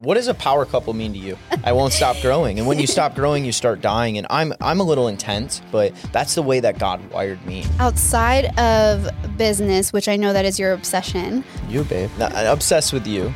What does a power couple mean to you? I won't stop growing. And when you stop growing, you start dying. And I'm I'm a little intense, but that's the way that God wired me. Outside of business, which I know that is your obsession. You, babe. I'm obsessed with you.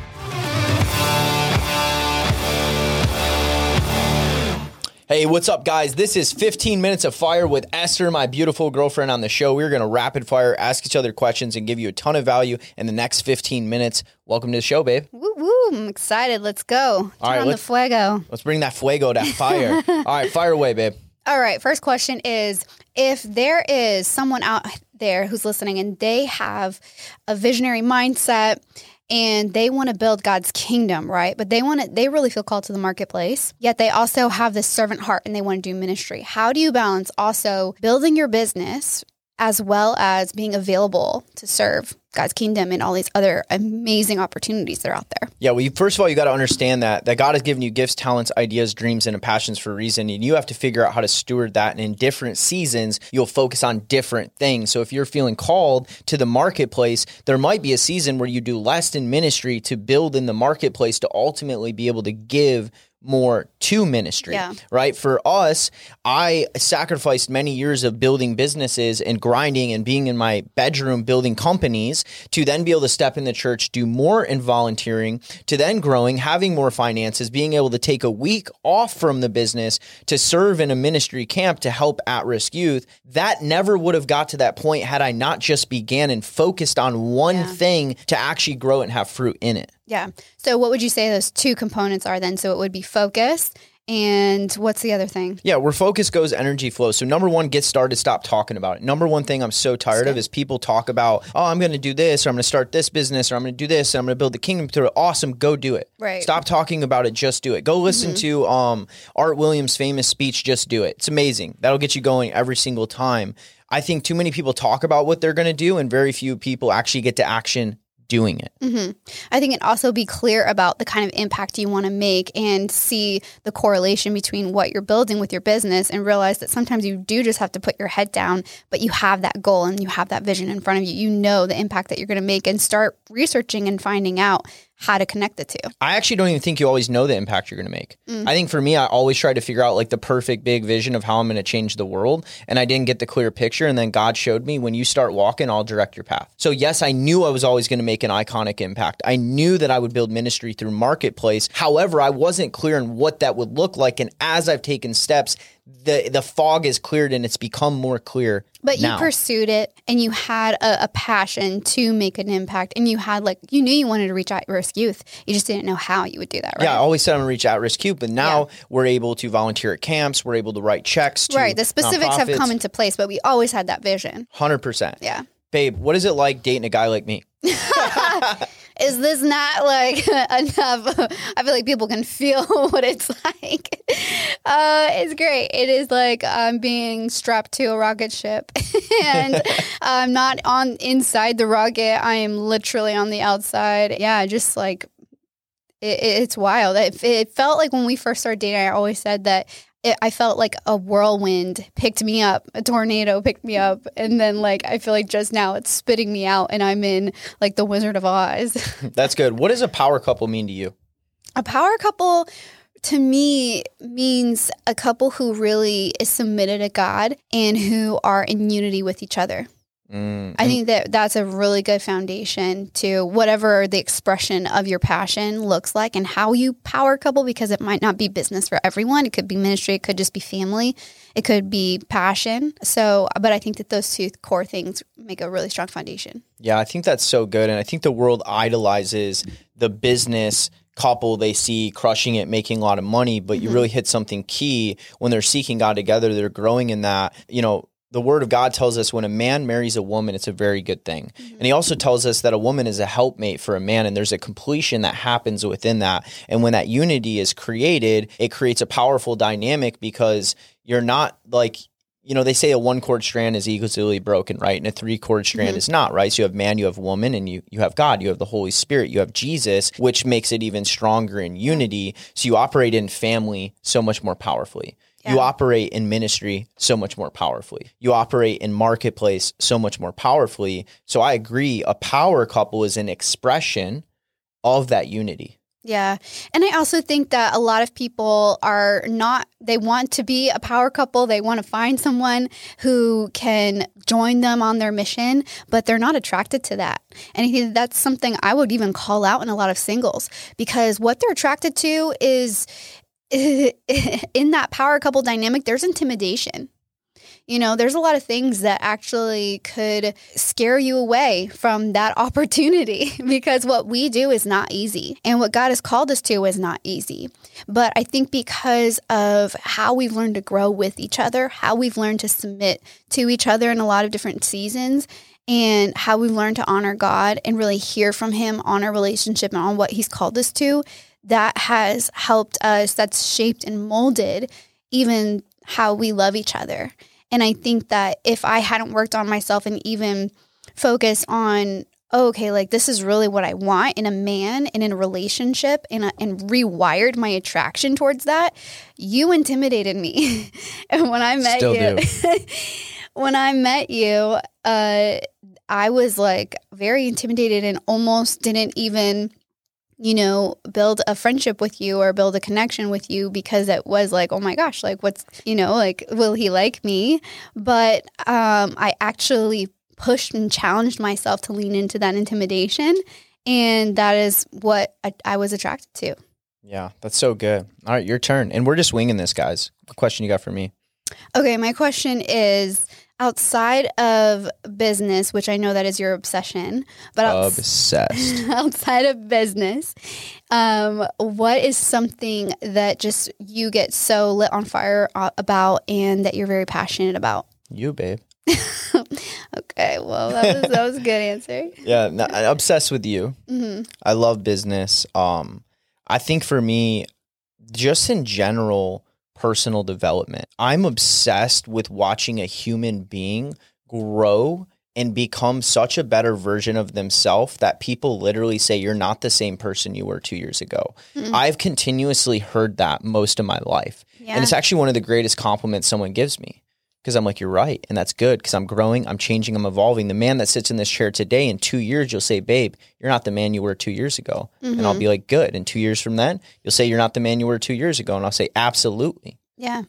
Hey, what's up, guys? This is 15 Minutes of Fire with Esther, my beautiful girlfriend on the show. We're going to rapid fire, ask each other questions, and give you a ton of value in the next 15 minutes. Welcome to the show, babe. Woo woo! I'm excited. Let's go. Turn All right, on the let's- fuego. Let's bring that fuego, that fire. All right, fire away, babe. All right. First question is: If there is someone out there who's listening and they have a visionary mindset and they want to build God's kingdom, right? But they want to, they really feel called to the marketplace, yet they also have this servant heart and they want to do ministry. How do you balance also building your business as well as being available to serve God's kingdom and all these other amazing opportunities that are out there? Yeah, well, you, first of all, you got to understand that that God has given you gifts, talents, ideas, dreams, and passions for a reason, and you have to figure out how to steward that. And in different seasons, you'll focus on different things. So if you're feeling called to the marketplace, there might be a season where you do less in ministry to build in the marketplace to ultimately be able to give more to ministry, Yeah. right? For us, I sacrificed many years of building businesses and grinding and being in my bedroom building companies to then be able to step in the church, do more in volunteering, to then growing, having more finances, being able to take a week off from the business to serve in a ministry camp to help at-risk youth. That never would have got to that point had I not just began and focused on one Yeah. thing to actually grow and have fruit in it. Yeah. So what would you say those two components are then? So it would be focus and what's the other thing? Yeah, where focus goes, energy flows. So number one, get started. Stop talking about it. Number one thing I'm so tired of is people talk about, oh, I'm going to do this, or I'm going to start this business, or I'm going to do this, and I'm going to build the kingdom through it. Awesome, go do it. Right. Mm-hmm. Stop talking about it. Just do it. Go listen to um, Art Williams' famous speech. Just do it. It's amazing. That'll get you going every single time. I think too many people talk about what they're going to do, and very few people actually get to action doing it. hmm I think it also be clear about the kind of impact you want to make and see the correlation between what you're building with your business and realize that sometimes you do just have to put your head down, but you have that goal and you have that vision in front of you. You know the impact that you're going to make and start researching and finding out how to connect the two. I actually don't even think you always know the impact you're going to make. Mm. I think for me, I always try to figure out like the perfect big vision of how I'm going to change the world. And I didn't get the clear picture. And then God showed me when you start walking, I'll direct your path. So, yes, I knew I was always going to make an iconic impact. I knew that I would build ministry through marketplace. However, I wasn't clear on what that would look like. And as I've taken steps, the, the fog is cleared and it's become more clear. But you pursued it and you had a, a passion to make an impact and you had like, you knew you wanted to reach out risk youth. You just didn't know how you would do that, right? Yeah, I always said I'm gonna reach at risk youth, but now we're able to volunteer at camps. We're able to write checks. To Right. The specifics have come into place, but we always had that vision. Hundred percent. Yeah. Babe, what is it like dating a guy like me? Is this not like enough? I feel like people can feel what it's like. Uh, it's great. It is like I'm being strapped to a rocket ship, and I'm not on inside the rocket. I am literally on the outside. Yeah, just like it, it- it's wild. It, it felt like when we first started dating. I always said that. It, I felt like a whirlwind picked me up, a tornado picked me up, and then like I feel like just now it's spitting me out, and I'm in like the Wizard of Oz. That's good. What does a power couple mean to you? A power couple to me means a couple who really is submitted to God and who are in unity with each other. Mm, I think that that's a really good foundation to whatever the expression of your passion looks like and how you power couple because it might not be business for everyone. It could be ministry, it could just be family, it could be passion. So, but I think that those two core things make a really strong foundation. yeah, I think that's so good, and I think the world idolizes the business couple they see crushing it, making a lot of money. But you really hit something key when they're seeking God together. They're growing in that. You know. The word of God tells us when a man marries a woman, it's a very good thing. Mm-hmm. And he also tells us that a woman is a helpmate for a man, and there's a completion that happens within that. And when that unity is created, it creates a powerful dynamic because you're not like you know, they say a one chord strand is easily broken, right? And a three chord strand mm-hmm. is not, right? So you have man, you have woman, and you you have God, you have the Holy Spirit, you have Jesus, which makes it even stronger in unity. So you operate in family so much more powerfully. You operate in ministry so much more powerfully. You operate in marketplace so much more powerfully. So I agree, a power couple is an expression of that unity. Yeah. And I also think that a lot of people are not, they want to be a power couple. They want to find someone who can join them on their mission, but they're not attracted to that. And I think that's something I would even call out in a lot of singles because what they're attracted to is in that power couple dynamic, there's intimidation. You know, there's a lot of things that actually could scare you away from that opportunity because what we do is not easy. And what God has called us to is not easy. But I think because of how we've learned to grow with each other, how we've learned to submit to each other in a lot of different seasons, and how we've learned to honor God and really hear from Him on our relationship and on what He's called us to, that has helped us, that's shaped and molded even how we love each other. And I think that if I hadn't worked on myself and even focus on, oh, okay, like this is really what I want in a man and in a relationship and, and rewired my attraction towards that, you intimidated me. and when I met Still you, when I met you, uh, I was like very intimidated and almost didn't even you know, build a friendship with you or build a connection with you because it was like, oh my gosh, like what's, you know, like, will he like me? But um, I actually pushed and challenged myself to lean into that intimidation. And that is what I, I was attracted to. Yeah, that's so good. All right, your turn. And we're just winging this, guys. What question you got for me? Okay, my question is outside of business, which I know that is your obsession, but outs- Obsessed. outside of business, um, what is something that just you get so lit on fire about and that you're very passionate about? you, babe. Okay, well that was that was a good answer. Yeah, no, I'm obsessed with you. hmm I love business. Um, I think for me, just in general, personal development. I'm obsessed with watching a human being grow and become such a better version of themselves that people literally say you're not the same person you were two years ago. Mm. I've continuously heard that most of my life. Yeah. And it's actually one of the greatest compliments someone gives me because I'm like, you're right. And that's good because I'm growing, I'm changing, I'm evolving. The man that sits in this chair today, in two years, you'll say, babe, you're not the man you were two years ago. And Mm-hmm. I'll be like, good. And two years from then, you'll say, you're not the man you were two years ago. And I'll say, absolutely. yeah,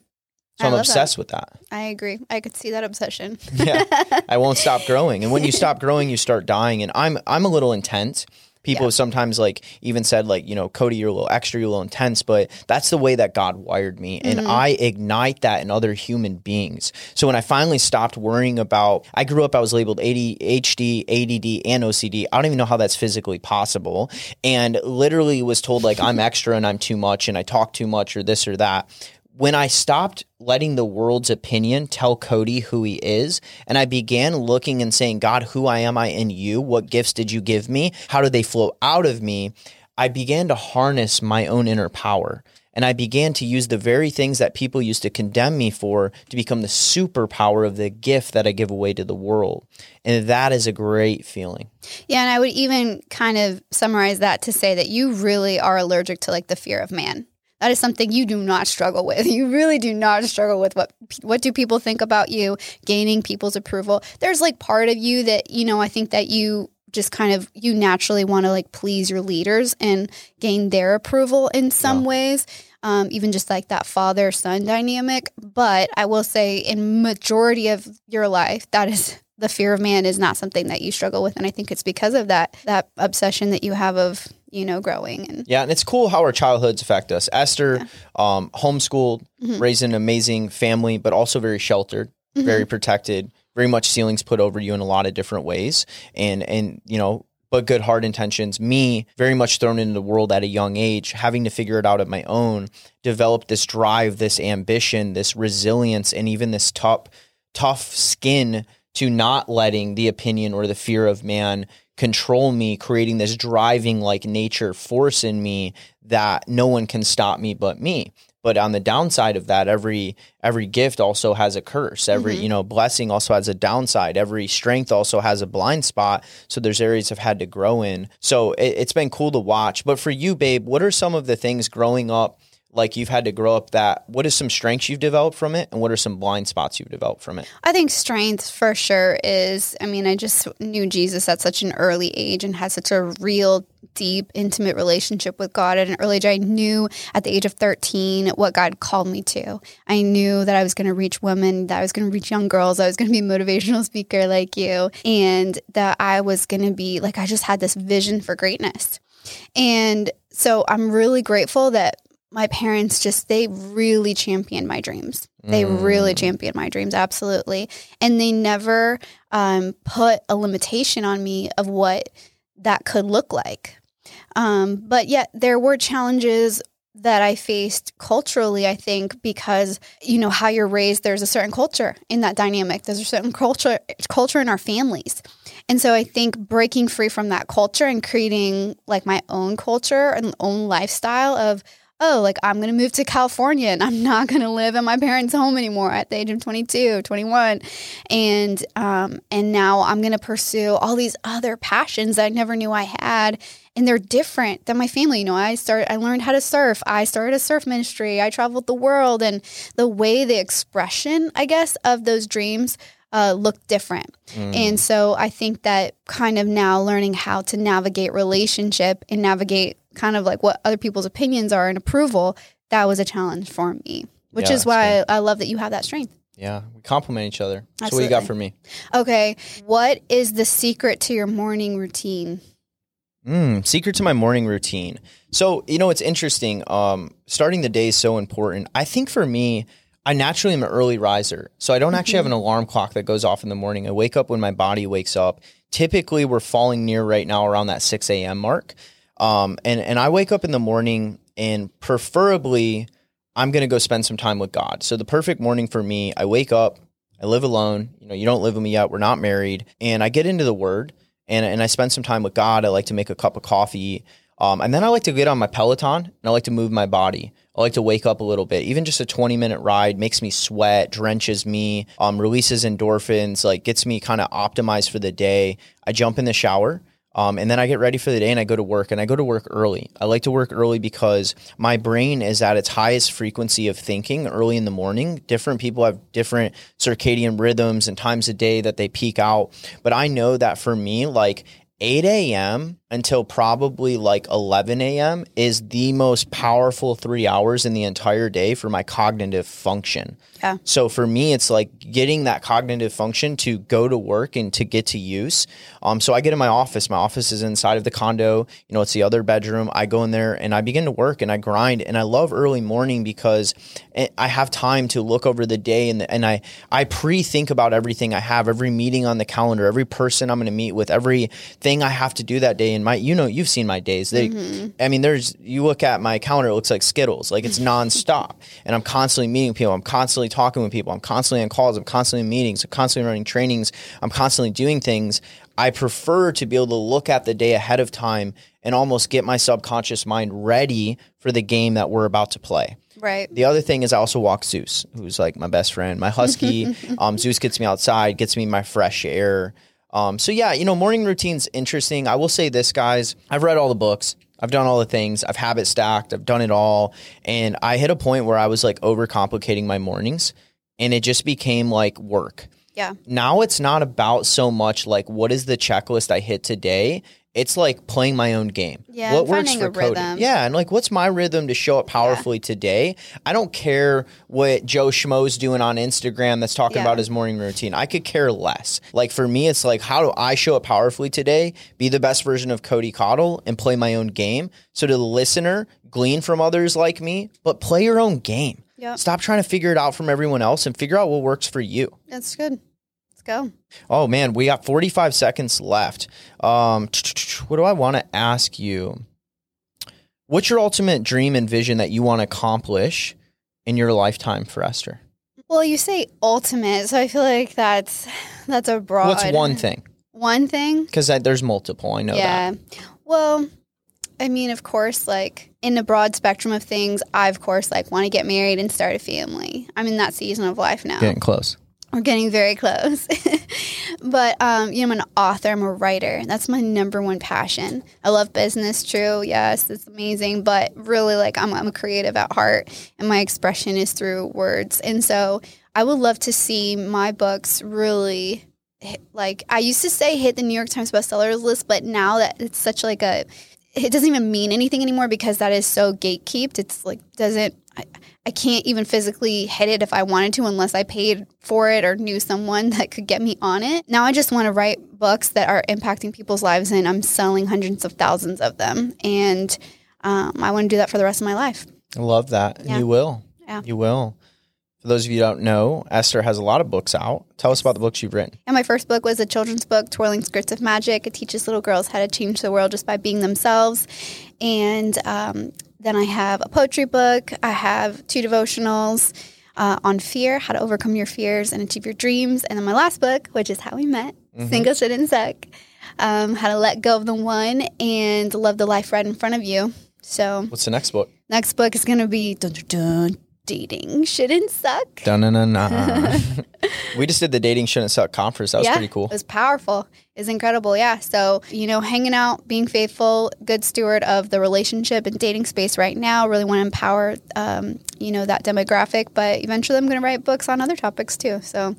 So I I'm love obsessed with that. I agree. I could see that obsession. Yeah. I won't stop growing. And when you stop growing, you start dying. And I'm I'm a little intense. People Yeah. have sometimes like even said like, you know, Cody, you're a little extra, you're a little intense, but that's the way that God wired me. And Mm-hmm. I ignite that in other human beings. So when I finally stopped worrying about I grew up, I was labeled ADHD, ADD, and OCD. I don't even know how that's physically possible. And literally was told like I'm extra and I'm too much and I talk too much or this or that when I stopped letting the world's opinion tell Cody who he is, and I began looking and saying, God, who I am I in you? What gifts did you give me? How do they flow out of me? I began to harness my own inner power. And I began to use the very things that people used to condemn me for to become the superpower of the gift that I give away to the world. And that is a great feeling. Yeah, and I would even kind of summarize that to say that you really are allergic to like the fear of man. That is something you do not struggle with. You really do not struggle with what what do people think about you, gaining people's approval. There's like part of you that, you know, I think that you just kind of you naturally want to like please your leaders and gain their approval in some Yeah. ways. Um, even just like that father son dynamic. But I will say, in majority of your life, that is the fear of man is not something that you struggle with, and I think it's because of that that obsession that you have of you know growing and Yeah, and it's cool how our childhoods affect us. Esther, um, homeschooled, raised an amazing family, but also very sheltered, very protected, very much ceilings put over you in a lot of different ways, and and you know, but good heart intentions. Me, very much thrown into the world at a young age, having to figure it out at my own, developed this drive, this ambition, this resilience, and even this tough, tough skin to not letting the opinion or the fear of man control me, creating this driving like nature force in me that no one can stop me but me. But on the downside of that, every every gift also has a curse. Every mm-hmm. you know blessing also has a downside. Every strength also has a blind spot. So there's areas I've had to grow in. So it, it's been cool to watch. But for you, babe, what are some of the things growing up? Like you've had to grow up that. What is some strengths you've developed from it, and what are some blind spots you've developed from it? I think strength for sure is, I mean, I just knew Jesus at such an early age and had such a real deep, intimate relationship with God at an early age. I knew at the age of 13 what God called me to. I knew that I was going to reach women, that I was going to reach young girls, I was going to be a motivational speaker like you, and that I was going to be like, I just had this vision for greatness. And so I'm really grateful that my parents just they really championed my dreams they mm. really championed my dreams absolutely and they never um, put a limitation on me of what that could look like um, but yet there were challenges that I faced culturally, I think, because you know how you're raised, there's a certain culture in that dynamic. There's a certain culture culture in our families. And so I think breaking free from that culture and creating like my own culture and own lifestyle of oh, like I'm going to move to California and I'm not going to live in my parents' home anymore at the age of 22, 21. And um and now I'm going to pursue all these other passions that I never knew I had and they're different than my family. You know, I started I learned how to surf. I started a surf ministry. I traveled the world and the way the expression, I guess, of those dreams uh, looked different. Mm. And so I think that kind of now learning how to navigate relationship and navigate kind of like what other people's opinions are and approval, that was a challenge for me, which yeah, is why I, I, love that you have that strength. Yeah, we complement each other. That's what you got for me. Okay. What is the secret to your morning routine? Mm, secret to my morning routine. So, you know, it's interesting. Um, starting the day is so important. I think for me, I naturally am an early riser. So I don't actually have an mm-hmm. alarm clock that goes off in the morning. I wake up when my body wakes up. Typically, we're falling near right now around that 6 a.m. mark. Um, and, and I wake up in the morning and preferably I'm going to go spend some time with God. So the perfect morning for me, I wake up, I live alone. You know, you don't live with me yet. We're not married. And I get into the word and, and I spend some time with God. I like to make a cup of coffee. Um, and then I like to get on my Peloton and I like to move my body. I like to wake up a little bit. Even just a 20 minute ride makes me sweat, drenches me, um, releases endorphins, like gets me kind of optimized for the day. I jump in the shower um, and then I get ready for the day and I go to work and I go to work early. I like to work early because my brain is at its highest frequency of thinking early in the morning. Different people have different circadian rhythms and times of day that they peak out. But I know that for me, like 8 a.m. until probably like 11 a.m. is the most powerful three hours in the entire day for my cognitive function. Yeah. So for me, it's like getting that cognitive function to go to work and to get to use. Um, so I get in my office. My office is inside of the condo. You know, it's the other bedroom. I go in there and I begin to work and I grind. And I love early morning because I have time to look over the day and and I I pre-think about everything I have, every meeting on the calendar, every person I'm going to meet with, everything I have to do that day. And my, you know, you've seen my days. They, mm-hmm. I mean, there's, you look at my calendar, it looks like Skittles, like it's nonstop. and I'm constantly meeting people. I'm constantly talking with people. I'm constantly on calls. I'm constantly in meetings. I'm constantly running trainings. I'm constantly doing things. I prefer to be able to look at the day ahead of time and almost get my subconscious mind ready for the game that we're about to play. Right. The other thing is I also walk Zeus, who's like my best friend, my husky. um, Zeus gets me outside, gets me my fresh air. Um, so yeah, you know, morning routine's interesting. I will say this, guys. I've read all the books. I've done all the things. I've habit stacked. I've done it all. And I hit a point where I was like overcomplicating my mornings and it just became like work. Yeah. Now it's not about so much like what is the checklist I hit today it's like playing my own game. Yeah, what works for Cody? Rhythm. Yeah, and like what's my rhythm to show up powerfully yeah. today? I don't care what Joe Schmo's doing on Instagram that's talking yeah. about his morning routine. I could care less. Like for me, it's like how do I show up powerfully today? Be the best version of Cody Cottle and play my own game. So to the listener, glean from others like me, but play your own game. Yep. Stop trying to figure it out from everyone else and figure out what works for you. That's good go. Oh man, we got 45 seconds left. Um, what do I want to ask you? What's your ultimate dream and vision that you want to accomplish in your lifetime for Esther? Well, you say ultimate, so I feel like that's that's a broad. What's one thing? One thing? Because there's multiple. I know yeah. that. Well, I mean, of course, like in the broad spectrum of things, I of course like want to get married and start a family. I'm in that season of life now. Getting close. We're getting very close. but um, you know, I'm an author, I'm a writer. That's my number one passion. I love business, true. Yes, it's amazing. But really like I'm I'm a creative at heart and my expression is through words. And so I would love to see my books really like I used to say hit the New York Times bestsellers list, but now that it's such like a it doesn't even mean anything anymore because that is so gatekept. It's like doesn't I can't even physically hit it if I wanted to unless I paid for it or knew someone that could get me on it. Now I just want to write books that are impacting people's lives and I'm selling hundreds of thousands of them. And um, I want to do that for the rest of my life. I love that. Yeah. you will. Yeah. You will. For those of you who don't know, Esther has a lot of books out. Tell us about the books you've written. And my first book was a children's book, Twirling Skirts of Magic. It teaches little girls how to change the world just by being themselves. And um, then I have a poetry book. I have two devotionals uh, on fear, how to overcome your fears and achieve your dreams. And then my last book, which is How We Met, Single Shouldn't Suck, um, how to let go of the one and love the life right in front of you. So What's the next book? next book is going to be dun, dun, Dating Shouldn't Suck. Dun-dun-dun-dun. we just did the Dating Shouldn't Suck conference. That was pretty cool. It was powerful. It's incredible. Yeah. So, you know, hanging out, being faithful, good steward of the relationship and dating space right now. Really want to empower, um, you know, that demographic. But eventually I'm going to write books on other topics too. So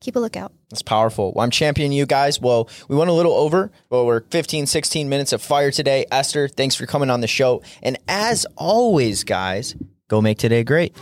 keep a lookout. That's powerful. Well, I'm championing you guys. Well, we went a little over, but we're 15, 16 minutes of fire today. Esther, thanks for coming on the show. And as always, guys, go make today great.